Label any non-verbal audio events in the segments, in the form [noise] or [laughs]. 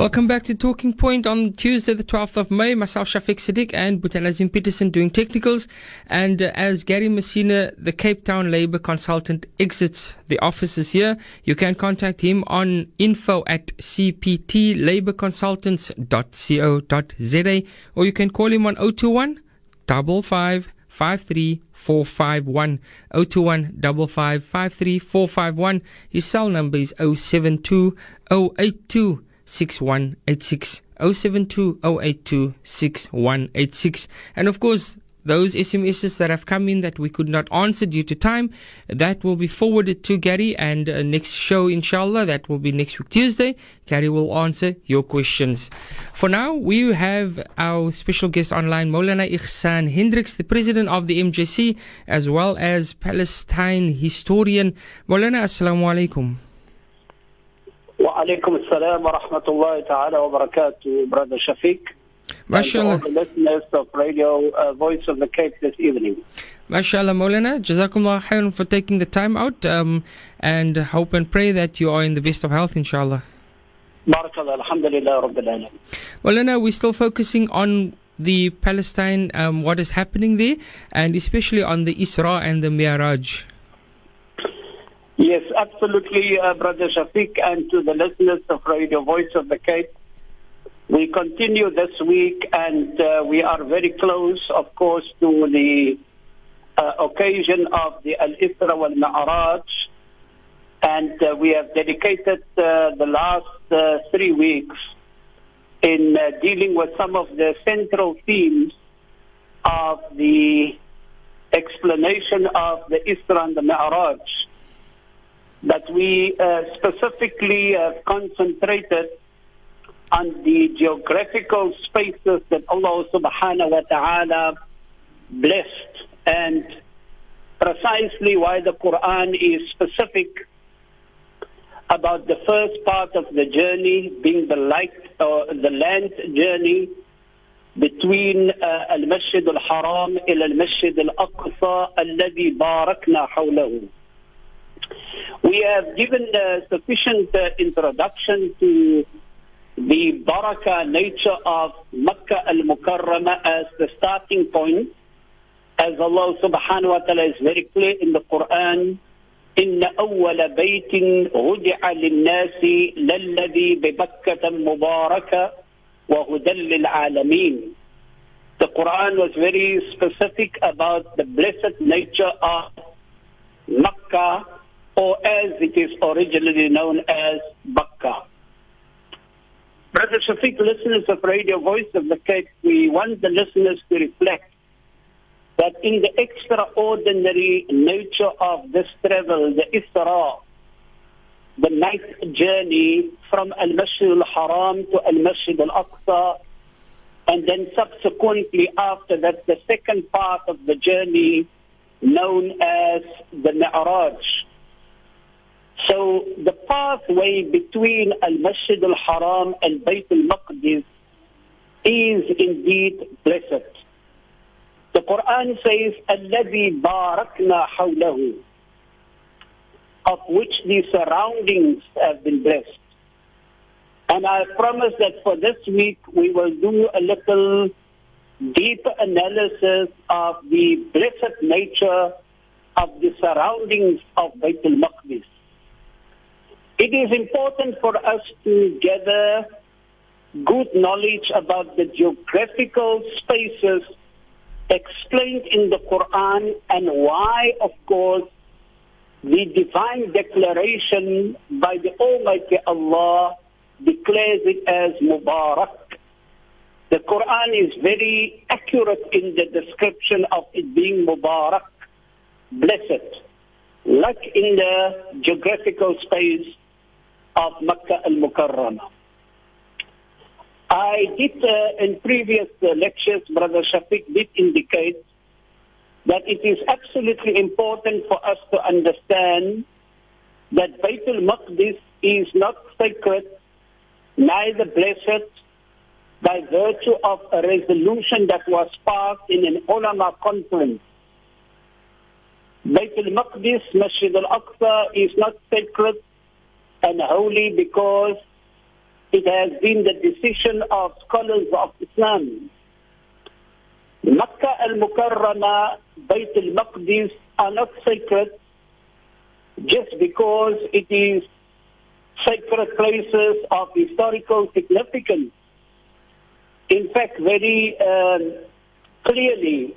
Welcome back to Talking Point on Tuesday, the 12th of May. Myself, Shafiq Siddiq, and Butelazim Peterson doing technicals. And uh, as Gary Messina, the Cape Town Labour consultant, exits the offices here, you can contact him on info at cptlabourconsultants.co.za or you can call him on 021 55 53 451 021 55 His cell number is 072 082 6186 072 082 6186. And of course, those SMSs that have come in that we could not answer due to time, that will be forwarded to Gary. And uh, next show, inshallah, that will be next week Tuesday. Gary will answer your questions. For now, we have our special guest online, Maulana Igsaan Hendricks, the president of the MJC, as well as Palestine historian. Maulana, assalamu alaikum. وعليكم السلام ورحمة الله تعالى وبركاته brother Shafiq MashaAllah. and all the listeners of Radio uh, Voice of the Cape this evening. MashaAllah, Maulana. Jazakumullah khairan for taking the time out um, and hope and pray that you are in the best of health, inshallah. بارك الله الحمد لله رب العالمين. Maulana, we're still focusing on the Palestine, um, what is happening there, and especially on the Isra and the Mi'raj. Yes, absolutely, uh, Brother Shafiq, and to the listeners of Radio Voice of the Cape. We continue this week, and uh, we are very close, of course, to the uh, occasion of the Al Isra wal Ma'raj. And uh, we have dedicated uh, the last uh, three weeks in uh, dealing with some of the central themes of the explanation of the Isra and the Mi'raj that we uh, specifically uh, concentrated on the geographical spaces that Allah subhanahu wa ta'ala blessed and precisely why the Quran is specific about the first part of the journey being the light or uh, the land journey between uh, al-Masjid al-Haram ila al-Masjid al-Aqsa alladhi barakna hawlahu we have given the sufficient uh, introduction to the baraka nature of Makkah al-Mukarramah as the starting point. As Allah subhanahu wa ta'ala is very clear in the Quran, إن أول بيت هدع للناس للذي ببكة مباركة وهدى للعالمين. The Quran was very specific about the blessed nature of Makkah or as it is originally known as Bakka. Brother Shafiq, listeners of Radio Voice of the Cape, we want the listeners to reflect that in the extraordinary nature of this travel, the Isra, the night journey from Al-Masjid al-Haram to Al-Masjid al-Aqsa, and then subsequently after that, the second part of the journey known as the Mi'raj. So the pathway between Al-Masjid al-Haram and Bayt al-Maqdis is indeed blessed. The Quran says, الَّذِي بَارَكْنَا حَوْلَهُ of which the surroundings have been blessed. And I promise that for this week we will do a little deeper analysis of the blessed nature of the surroundings of Bayt al-Maqdis. It is important for us to gather good knowledge about the geographical spaces explained in the Quran and why, of course, the divine declaration by the Almighty Allah declares it as Mubarak. The Quran is very accurate in the description of it being Mubarak, blessed, like in the geographical space of Makkah al-Mukarramah. I did uh, in previous uh, lectures, Brother Shafiq did indicate that it is absolutely important for us to understand that Baytul Maqdis is not sacred, neither blessed, by virtue of a resolution that was passed in an ulama conference. Baytul Maqdis, Masjid al-Aqsa is not sacred and holy because it has been the decision of scholars of Islam. Makkah al-Mukarramah, Bayt al-Maqdis are not sacred just because it is sacred places of historical significance. In fact, very um, clearly,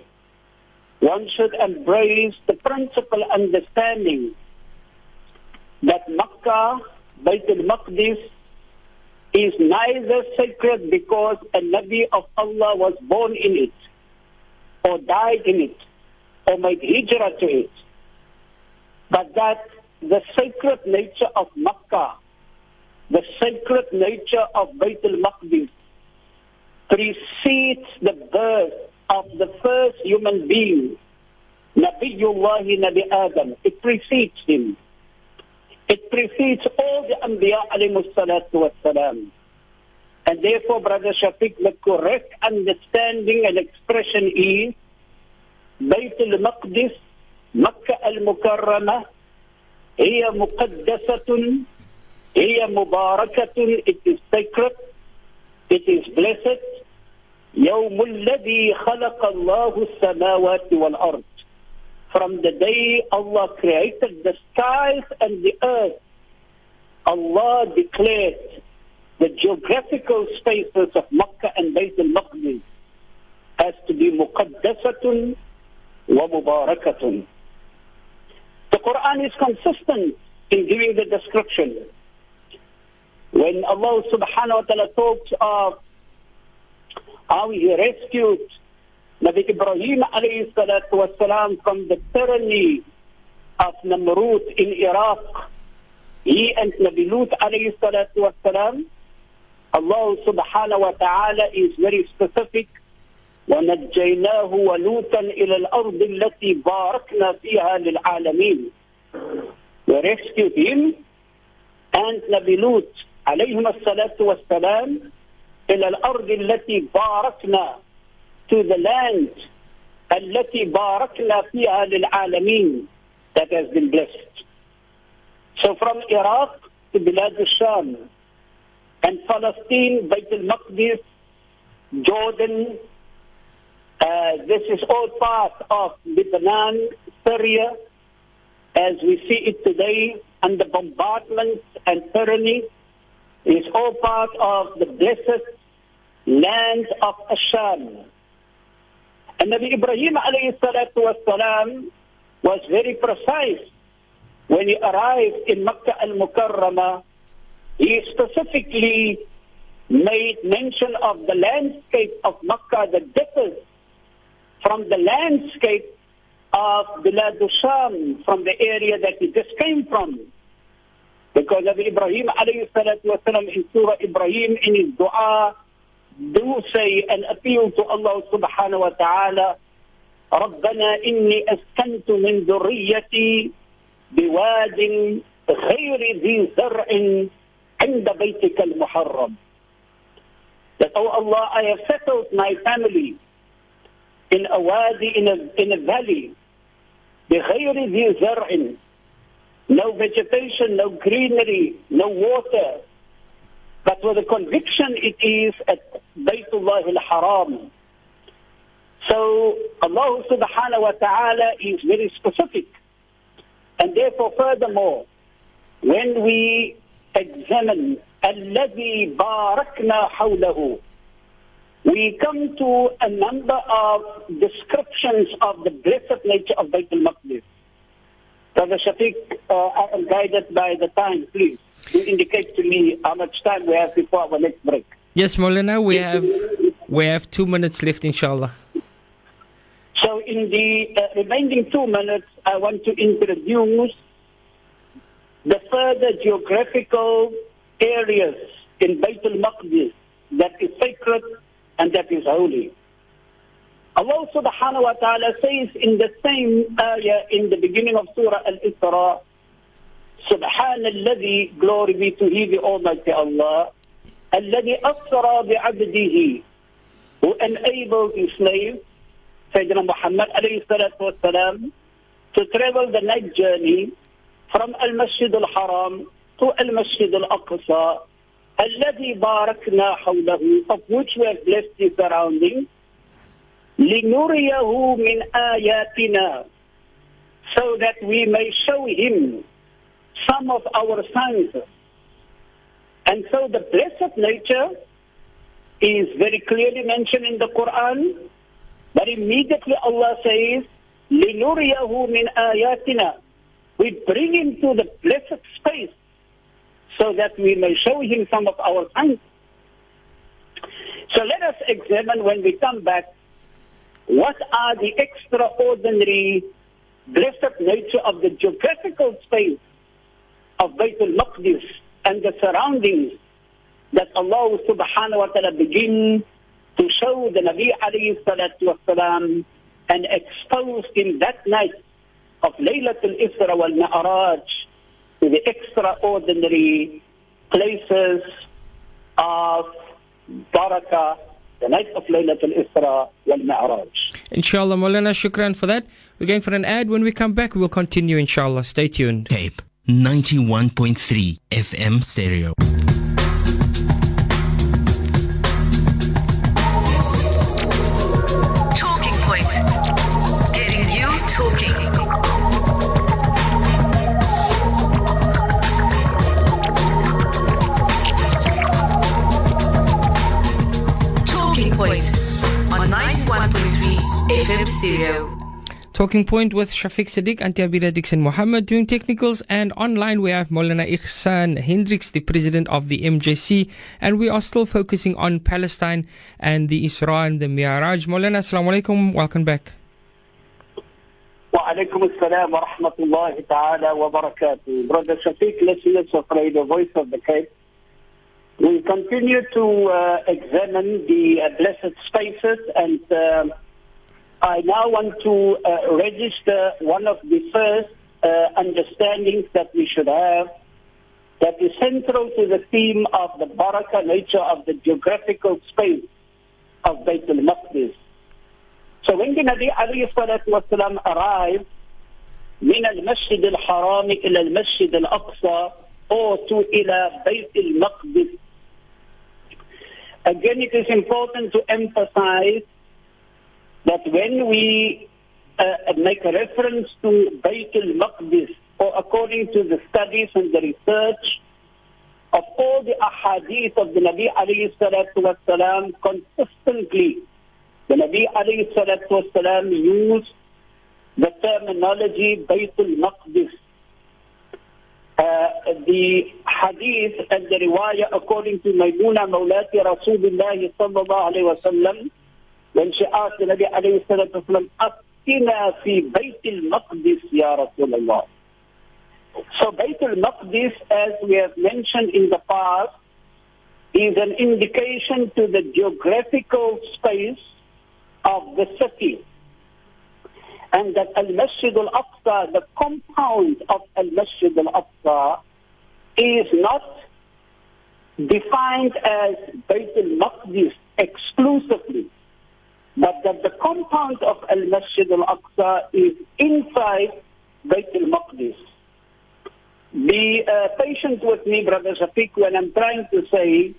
one should embrace the principal understanding that Makkah, Bayt al-Maqdis, is neither sacred because a Nabi of Allah was born in it, or died in it, or made hijrah to it, but that the sacred nature of Makkah, the sacred nature of Bayt al-Maqdis, precedes the birth of the first human being, Nabiullah Nabi Adam. It precedes him. It precedes all the Anbiya alayhi salatu wassalam. And therefore, Brother Shafiq, the correct understanding and expression is Bayt al-Maqdis, Makkah al-Mukarramah, هي مقدسة هي مباركة it is sacred it is blessed يوم الذي خلق الله السماوات والأرض from the day Allah created the skies and the earth, Allah declared the geographical spaces of Makkah and Bayt al-Maqdis as to be muqaddasatun wa mubarakatun. The Quran is consistent in giving the description. When Allah subhanahu wa ta'ala talks of how he rescued Nabi Ibrahim alayhi salatu wasalam from the tyranny of Namrud in Iraq, he and Nabi Lut alayhi salatu wasalam, Allah subhanahu wa ta'ala is very specific ونجيناه ولوطا إلى الأرض التي باركنا فيها للعالمين We rescued him and Nabi Lut عليهم الصلاة والسلام إلى الأرض التي باركنا to the land التي باركنا فيها للعالمين that has been blessed. So from Iraq to Bilad al-Sham and Palestine, Bayt al-Maqdis, Jordan, Uh, this is all part of Lebanon, Syria, as we see it today, under bombardment and tyranny. is all part of the blessed land of Asham. And Nabi Ibrahim alayhi salatu wasalam was very precise when he arrived in Makkah al-Mukarramah. He specifically made mention of the landscape of Makkah that differs from the landscape of Bilad Sham, from the area that he just came from. Because of Ibrahim alayhi salatu wasalam in Surah Ibrahim in his dua, do say and appeal to Allah subhanahu wa ta'ala, ربنا إني أسكنت من ذريتي بواد غير ذي زرع عند بيتك المحرم. That, oh Allah, I have settled my family in a wadi, in a, in a valley, بغير ذي زرع, no vegetation, no greenery, no water, but with a conviction it is at Baytullah al-Haram. So Allah subhanahu wa ta'ala is very specific. And therefore, furthermore, when we examine الذي باركنا حوله we come to a number of descriptions of the blessed nature of Bayt al-Maqdis. Brother Shafiq, uh, I am guided by the time, please. You indicate to me how much time we have before our next break. Yes, Molana, we have we have two minutes left, inshallah. So in the uh, remaining two minutes, I want to introduce the further geographical areas in Bayt al-Maqdis that is sacred and that is holy. Allah subhanahu wa ta'ala says in the same ayah in the beginning of Surah Al-Isra, سبحان الذي glory be to He the Almighty Allah الذي أسرى بعبده who enabled his slave Sayyidina Muhammad alayhi salatu wasalam to travel the night journey from Al-Masjid Al-Haram to Al-Masjid Al-Aqsa الذي باركنا حوله of which we have blessed the surroundings لنريه من آياتنا so that we may show him some of our signs. And so the blessed nature is very clearly mentioned in the Quran, but immediately Allah says, لِنُرِيَهُ مِنْ آيَاتِنَا We bring him to the blessed space so that we may show him some of our signs. So let us examine when we come back what are the extraordinary blessed nature of the geographical space of Baytul Maqdis and the surroundings that Allah subhanahu wa ta'ala begin to show the Nabi alayhi salatu wasalam and exposed in that night of Laylatul Isra wal Mi'raj to the extraordinary places of barakah, the night of Laylatul Isra wal Mi'raj. Inshallah, Maulana, shukran for that. We're going for an ad. When we come back, we'll continue, inshallah. Stay tuned. Tape 91.3 FM stereo. Talking Point. Getting you talking. Talking Point on 91.3 FM stereo. Talking Point with Shafiq Sadiq and Tabira Dixon Mohammed doing technicals. And online we have Molana Igsaan Hendricks, the president of the MJC. And we are still focusing on Palestine and the Isra and the Mi'raj. Molana, assalamu alaikum. Welcome back. وعليكم wa rahmatullahi taala wa barakatuh. Brother Shafiq, listeners of the Voice of the Cape, we continue to uh, examine the uh, blessed spaces and uh, I now want to uh, register one of the first uh, understandings that we should have that is central to the theme of the barakah nature of the geographical space of Bayt al-Maqdis. So when the Nabi alayhi salatu wasalam arrived من المسجد الحرام إلى المسجد الأقصى or to إلى بيت المقدس Again, it is important to emphasize that when we uh, make reference to Bayt al-Maqdis, or according to the studies and the research of all the ahadith of the Nabi alayhi salatu wasalam, consistently, the Nabi alayhi salatu wasalam used the terminology Bayt al-Maqdis. Uh, the hadith and the riwayah according to Maymuna Mawlati Rasulullah sallallahu alayhi when she asked the Nabi alayhi salatu wasalam, أفتنا في بيت المقدس يا رسول الله. So Bayt al-Maqdis, as we have mentioned in the past, is an indication to the geographical space of the city. And that Al-Masjid al-Aqsa, the compound of Al-Masjid al-Aqsa, is not defined as Bayt al-Maqdis exclusively, but that the compound of Al-Masjid al-Aqsa is inside Bayt al-Maqdis. Be uh, patient with me, Brother Shafiq, when I'm trying to say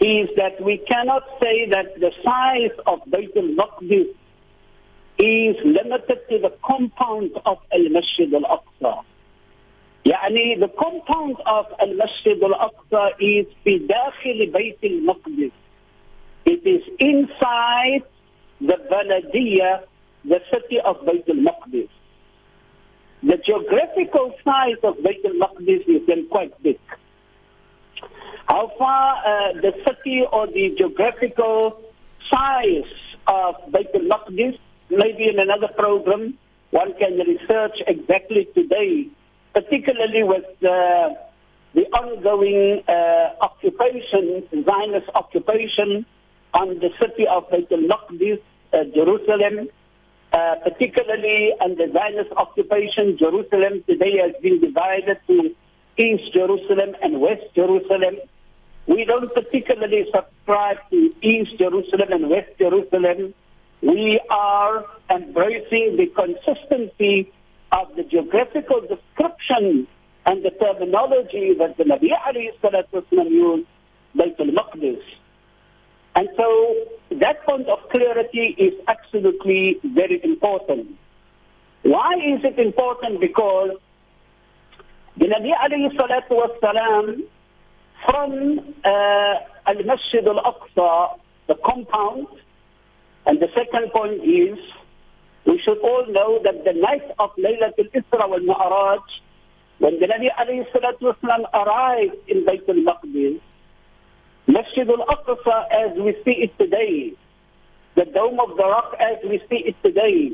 is that we cannot say that the size of Bayt al-Maqdis is limited to the compound of Al-Masjid al-Aqsa. يعني the compound of Al-Masjid al-Aqsa is في داخل بيت المقدس. It is inside the Baladiyah, the city of Bayt al-Maqdis. The geographical size of Bayt al-Maqdis is then quite big. How far uh, the city or the geographical size of Bayt al-Maqdis, maybe in another program, one can research exactly today, particularly with uh, the ongoing uh, occupation, Zionist occupation on the city of al-Maqdis, uh, Jerusalem, uh, particularly under Zionist occupation, Jerusalem today has been divided to East Jerusalem and West Jerusalem. We don't particularly subscribe to East Jerusalem and West Jerusalem. We are embracing the consistency of the geographical description and the terminology that the Nabi alayhi used And so that point of is absolutely very important. Why is it important? Because the Nabi alayhi salatu wasalam from uh, Al-Masjid Al-Aqsa, the compound, and the second point is we should all know that the night of Laylatul Isra wal Mi'raj, when the Nabi alayhi salatu wasalam arrived in Bayt al-Maqdis, Masjid al-Aqsa as we see it today, the Dome of the Rock as we see it today,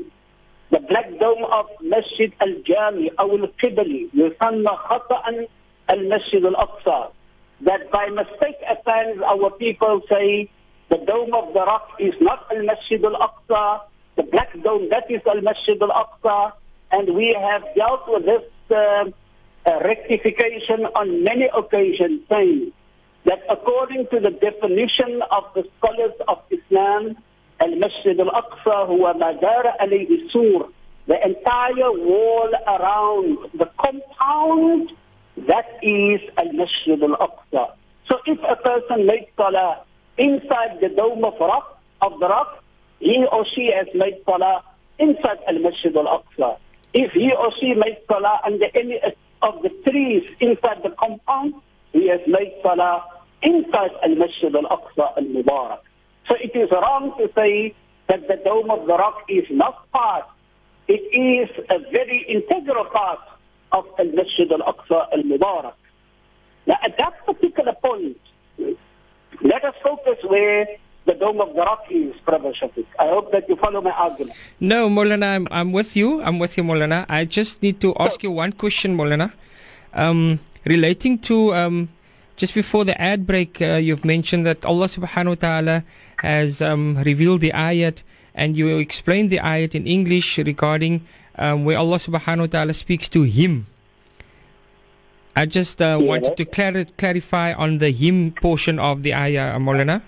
the black dome of Masjid al-Jami أو القبلي يسمى خطأ المسجد الأقصى that by mistake at times our people say the dome of the rock is not al-Masjid al-Aqsa the black dome that is al-Masjid al-Aqsa and we have dealt with this uh, uh, rectification on many occasions saying that according to the definition of the scholars of Islam المسجد الأقصى هو ما دار عليه السور the entire wall around the compound that is المسجد الأقصى so if a person makes salah inside the dome of rock of the rock he or she has made salah inside المسجد الأقصى if he or she makes salah under any of the trees inside the compound he has made salah inside المسجد الأقصى المبارك So it is wrong to say that the Dome of the Rock is not part. It is a very integral part of Al-Masjid Al-Aqsa Al-Mubarak. Now at that particular point, let us focus where the Dome of the Rock is, Brother Shafiq. I hope that you follow my argument. No, Molana, I'm, I'm with you. I'm with you, Molana. I just need to ask you one question, Molana. Um, relating to um, just before the ad break, uh, you've mentioned that Allah subhanahu wa ta'ala has um, revealed the ayat and you explained the ayat in English regarding um, where Allah subhanahu wa ta'ala speaks to him. I just uh, Yeah. wanted to clar- clarify on the him portion of the ayah, Molana.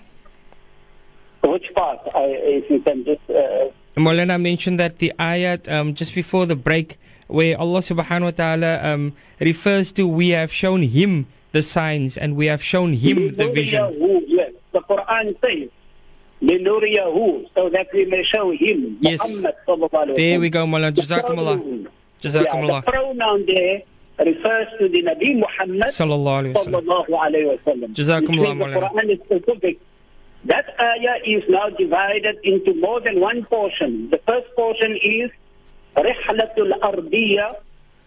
Which part? I, if you can just... Uh, Molana mentioned that the ayat um, just before the break, where Allah subhanahu wa ta'ala um, refers to, we have shown him the signs and we have shown him the vision. لنريه, Yes, the Quran says, لنريه, so that we may show him, Yes. Muhammad sallallahu alaihi There we wasallam. go, Molana. The Jazakumullah. pronoun- Jazakumullah. Yeah, the pronoun there refers to the Nabi Muhammad Sallallahu alayhi wa sallam. sallallahu alayhi wa sallam. Jazakumullah, Which means the Maulana. Quran is specific. That ayah is now divided into more than one portion. The first portion is Rihlatul Ardiyya,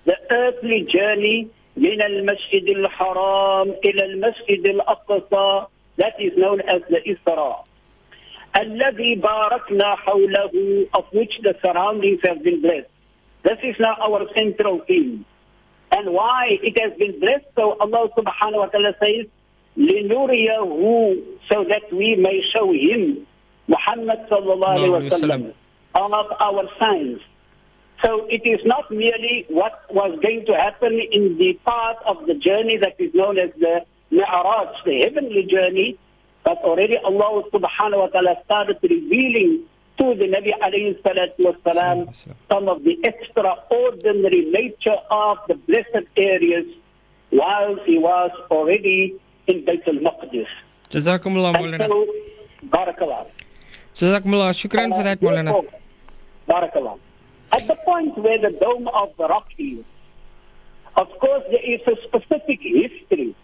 the earthly journey من المسجد الحرام إلى المسجد الأقصى that is known as the Isra. الذي باركنا حوله of which the surroundings have been blessed. This is now our central theme. And why it has been blessed, so Allah subhanahu wa ta'ala says, لِنُرِيَهُ So that we may show him, Muhammad sallallahu alayhi wa sallam, of our signs. So it is not merely what was going to happen in the part of the journey that is known as the Mi'raj, the heavenly journey, but already Allah subhanahu wa ta'ala started revealing to the Nabi alayhi salatu wasalam some of the extraordinary nature of the blessed areas while he was already in Bayt al-Maqdis. Jazakumullah, And so, barakallah. Jazakumullah. Shukran for that, uh, Molana. Therefore, Barakallah. At the point where the dome of the rock is, of course, there is a specific history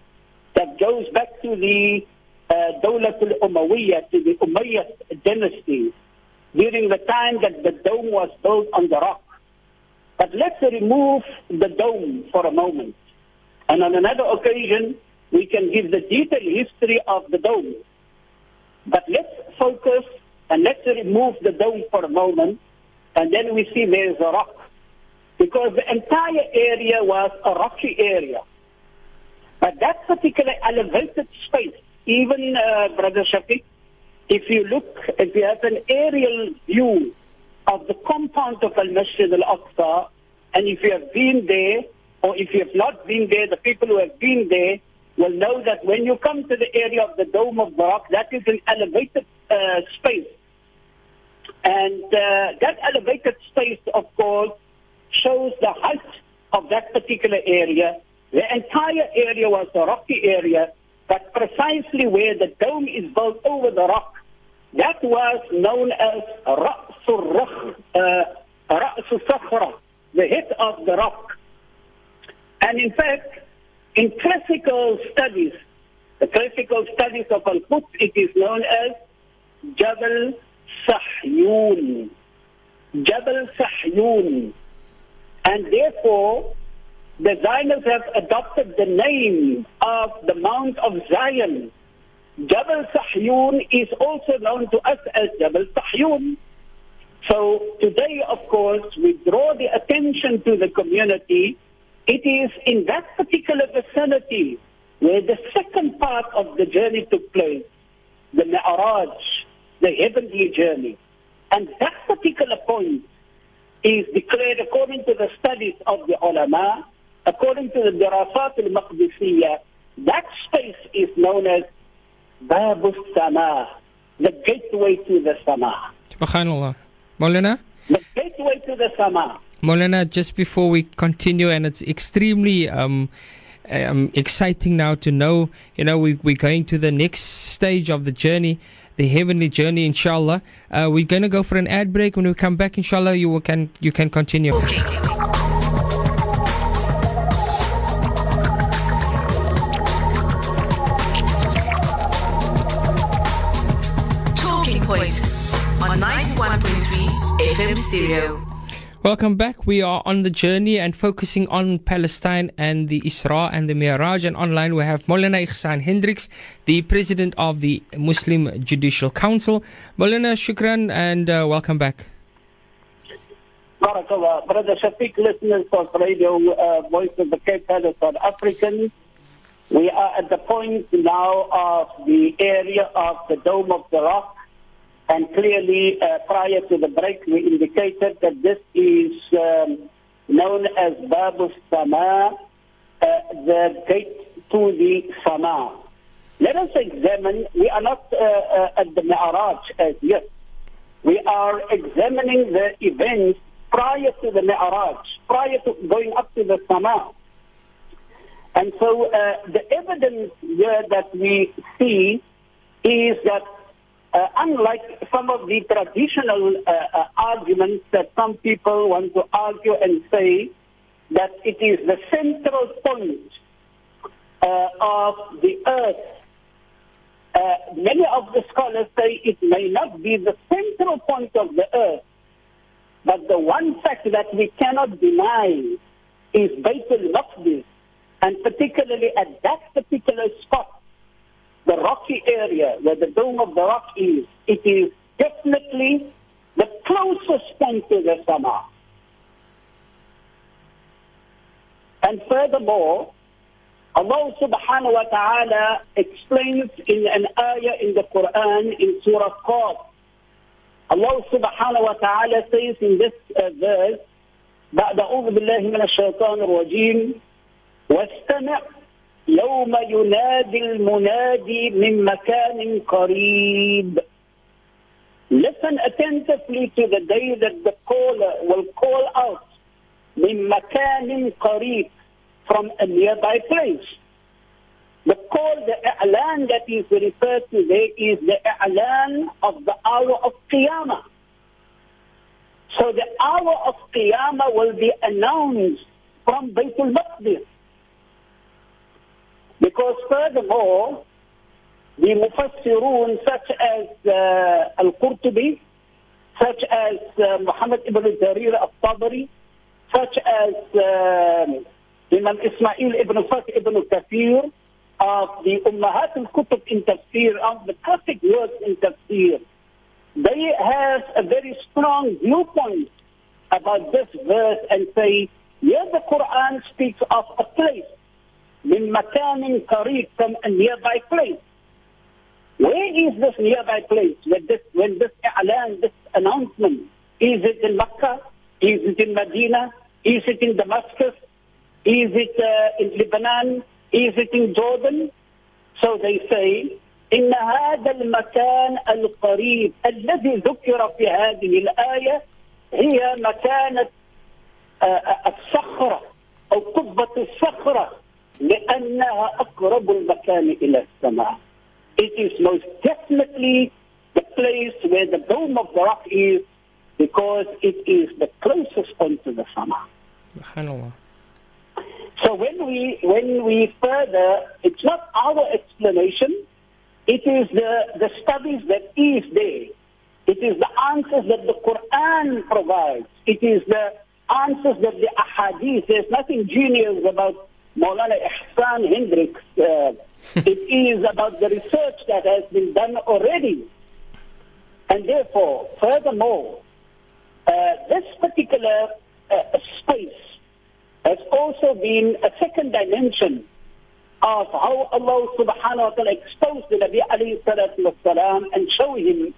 that goes back to the uh, Dawlatul Umayyah, to the Umayyad dynasty, during the time that the dome was built on the rock. But let's remove the dome for a moment. And on another occasion, we can give the detailed history of the dome. But let's focus and let's remove the dome for a moment, and then we see there's a rock. Because the entire area was a rocky area. But that particular elevated space, even, uh, Brother Shafiq, if you look, if you have an aerial view of the compound of Al-Masjid Al-Aqsa, and if you have been there, or if you have not been there, the people who have been there will know that when you come to the area of the Dome of Rock, that is an elevated uh, space. And uh, that elevated space, of course, shows the height of that particular area. The entire area was a rocky area, but precisely where the dome is built over the rock, that was known as Ra'sul uh, the head of the rock. And in fact, in classical studies, the classical studies of Al-Qutb, it is known as Jabal Sahyun. Jabal Sahyun. And therefore, the Zionists have adopted the name of the Mount of Zion. Jabal Sahyun is also known to us as Jabal Sahyun. So today, of course, we draw the attention to the community. It is in that particular vicinity where the second part of the journey took place, the Mi'raj, the heavenly journey. And that particular point is declared according to the studies of the ulama, according to the Dirasat al-Maqdisiyya, that space is known as Babu Sama, the gateway to the Sama. Subhanallah. Maulana? The gateway to the Sama. Maulana, just before we continue, and it's extremely um, um, exciting now to know, you know, we, we're going to the next stage of the journey, the heavenly journey, inshallah. Uh, we're going to go for an ad break. When we come back, inshallah, you can you can continue. 91.3 FM Stereo. Welcome back. We are on the journey and focusing on Palestine and the Isra and the Miraj. And online we have Molana Igsaan Hendricks, the president of the Muslim Judicial Council. Molana, shukran and uh, welcome back. Brother Shafiq, listeners of Radio uh, Voice of the Cape Verde South African, we are at the point now of the area of the Dome of the Rock. And clearly, uh, prior to the break, we indicated that this is um, known as Babu Sama, uh, the gate to the Sama. Let us examine, we are not uh, uh, at the Mi'raj as yet. We are examining the events prior to the Mi'raj, prior to going up to the Sama. And so uh, the evidence here that we see is that uh, unlike some of the traditional uh, uh, arguments that some people want to argue and say that it is the central point uh, of the earth, uh, many of the scholars say it may not be the central point of the earth, but the one fact that we cannot deny is Baitul Maqdis, and particularly at that particular spot, the rocky area where the dome of the rock is, it is definitely the closest point to the Sama. And furthermore, Allah subhanahu wa ta'ala explains in an ayah in the Quran in Surah Qaf. Allah subhanahu wa ta'ala says in this uh, verse, بعد أعوذ بالله من الشيطان الرجيم واستمع يوم ينادي المنادي من مكان قريب Listen attentively to the day that the caller will call out من مكان قريب from a nearby place. The call, the i'lan that is referred to there is the i'lan of the hour of Qiyamah. So the hour of Qiyamah will be announced from Baytul Maqdis. Because furthermore, the Mufassirun such as uh, Al-Qurtubi, such as uh, Muhammad ibn Jarir al-Tabari, such as uh, Imam Ismail ibn Fatih ibn Kathir, of the Ummahat al-Kutub in Tafsir, of the classic works in Tafsir, they have a very strong viewpoint about this verse and say, here the Quran speaks of a place من مكان قريب from a nearby place. Where is this nearby place when this, when this i'lan, this announcement, is it in Mecca? Is it in Medina? Is it in Damascus? Is it uh, in Lebanon? Is it in Jordan? So they say, إن هذا المكان القريب الذي ذكر في هذه الآية هي مكانة آه، الصخرة أو قبة الصخرة لأنها أقرب المكان إلى السماء. It is most definitely the place where the dome of the rock is because it is the closest point to the sun. Subhanallah. So when we when we further, it's not our explanation. It is the, the studies that is there. It is the answers that the Quran provides. It is the answers that the ahadith. There's nothing genius about Maulana Igsaan Hendricks. Uh, [laughs] it is about the research that has been done already. And therefore, furthermore, uh, this particular uh, space has also been a second dimension of how Allah subhanahu wa ta'ala exposed the Nabi alayhi salatu wasalam and show him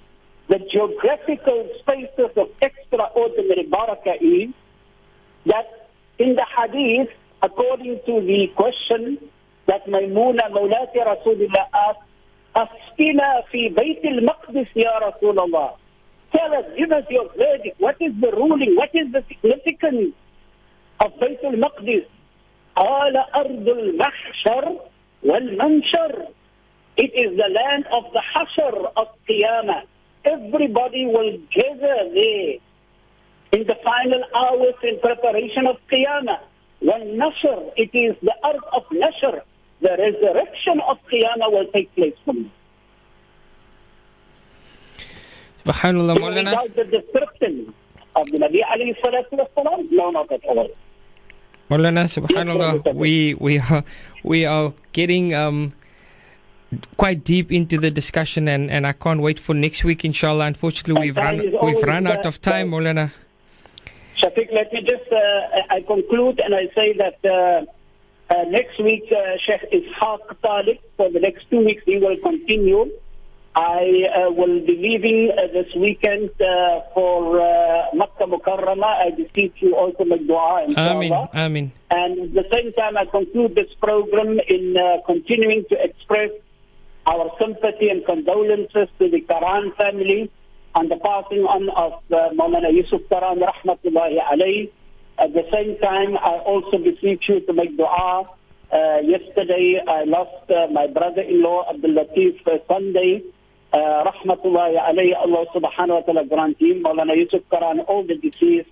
the geographical spaces of extraordinary barakah is that in the hadith, according to the question that Maymuna Mawlati Rasulullah asked, Asqina fi Bayt al-Maqdis ya Rasulullah. Tell us, give us your verdict. What is the ruling? What is the significance of Bayt al-Maqdis? قال أرض المحشر والمنشر. It is the land of the Hashr of Qiyamah. Everybody will gather there in the final hours in preparation of Qiyamah. When Nashr, it is the earth of Nashr, the resurrection of Qiyamah will take place from you. Subhanallah, we Maulana. doubt the description of the Nabi alayhi salatu wasalam? No, not at all. Maulana, subhanallah, we we are we are getting um quite deep into the discussion, and and I can't wait for next week, inshallah. Unfortunately, we've run we've run out of time, Maulana. Shafiq, let me just, uh, I conclude and I say that uh, uh, next week uh, Sheikh Ishaq Talib, for the next two weeks he will continue. I uh, will be leaving uh, this weekend uh, for uh, Makkah Mukarramah. I beseech you also make dua, Amin. Amin. And at the same time, I conclude this program in uh, continuing to express our sympathy and condolences to the Karaan family on the passing on of uh, Maulana Yusuf Karaan, rahmatullahi alayhi. At the same time, I also beseech you to make dua. Uh, yesterday, I lost uh, my brother-in-law, Abdul Latif, uh, Sunday. Uh, rahmatullahi alayhi, Allah subhanahu wa ta'ala grant him, Maulana Yusuf Karaan, all the deceased,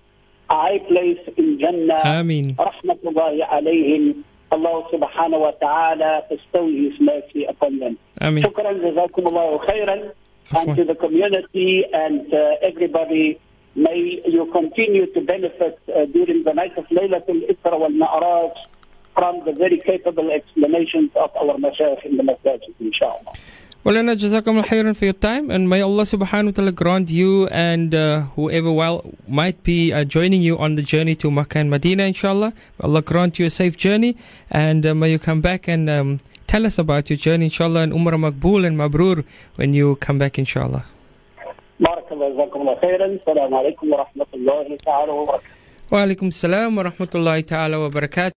a high place in Jannah. Amin. Rahmatullahi alayhim. Allah subhanahu wa ta'ala bestow His mercy upon them. Amin. Shukran, jazakumullahu khairan. And to the community and uh, everybody, may you continue to benefit uh, during the night of Laylatul Isra wal Ma'raj from the very capable explanations of our mashayikh in the masajid, inshallah. Maulana, Jazakumullah khairan for your time, and may Allah subhanahu wa ta'ala grant you and uh, whoever well might be uh, joining you on the journey to Makkah and Medina, inshallah. May Allah grant you a safe journey, and uh, may you come back and um, tell us about your journey, inshallah, and Umrah Makbul and Mabrur when you come back, inshallah. Barakallah, jazakumullah khairan. Assalamu alaikum wa rahmatullahi ta'ala wa barakatuh. Wa alaikum salam wa rahmatullahi ta'ala wa barakatuh.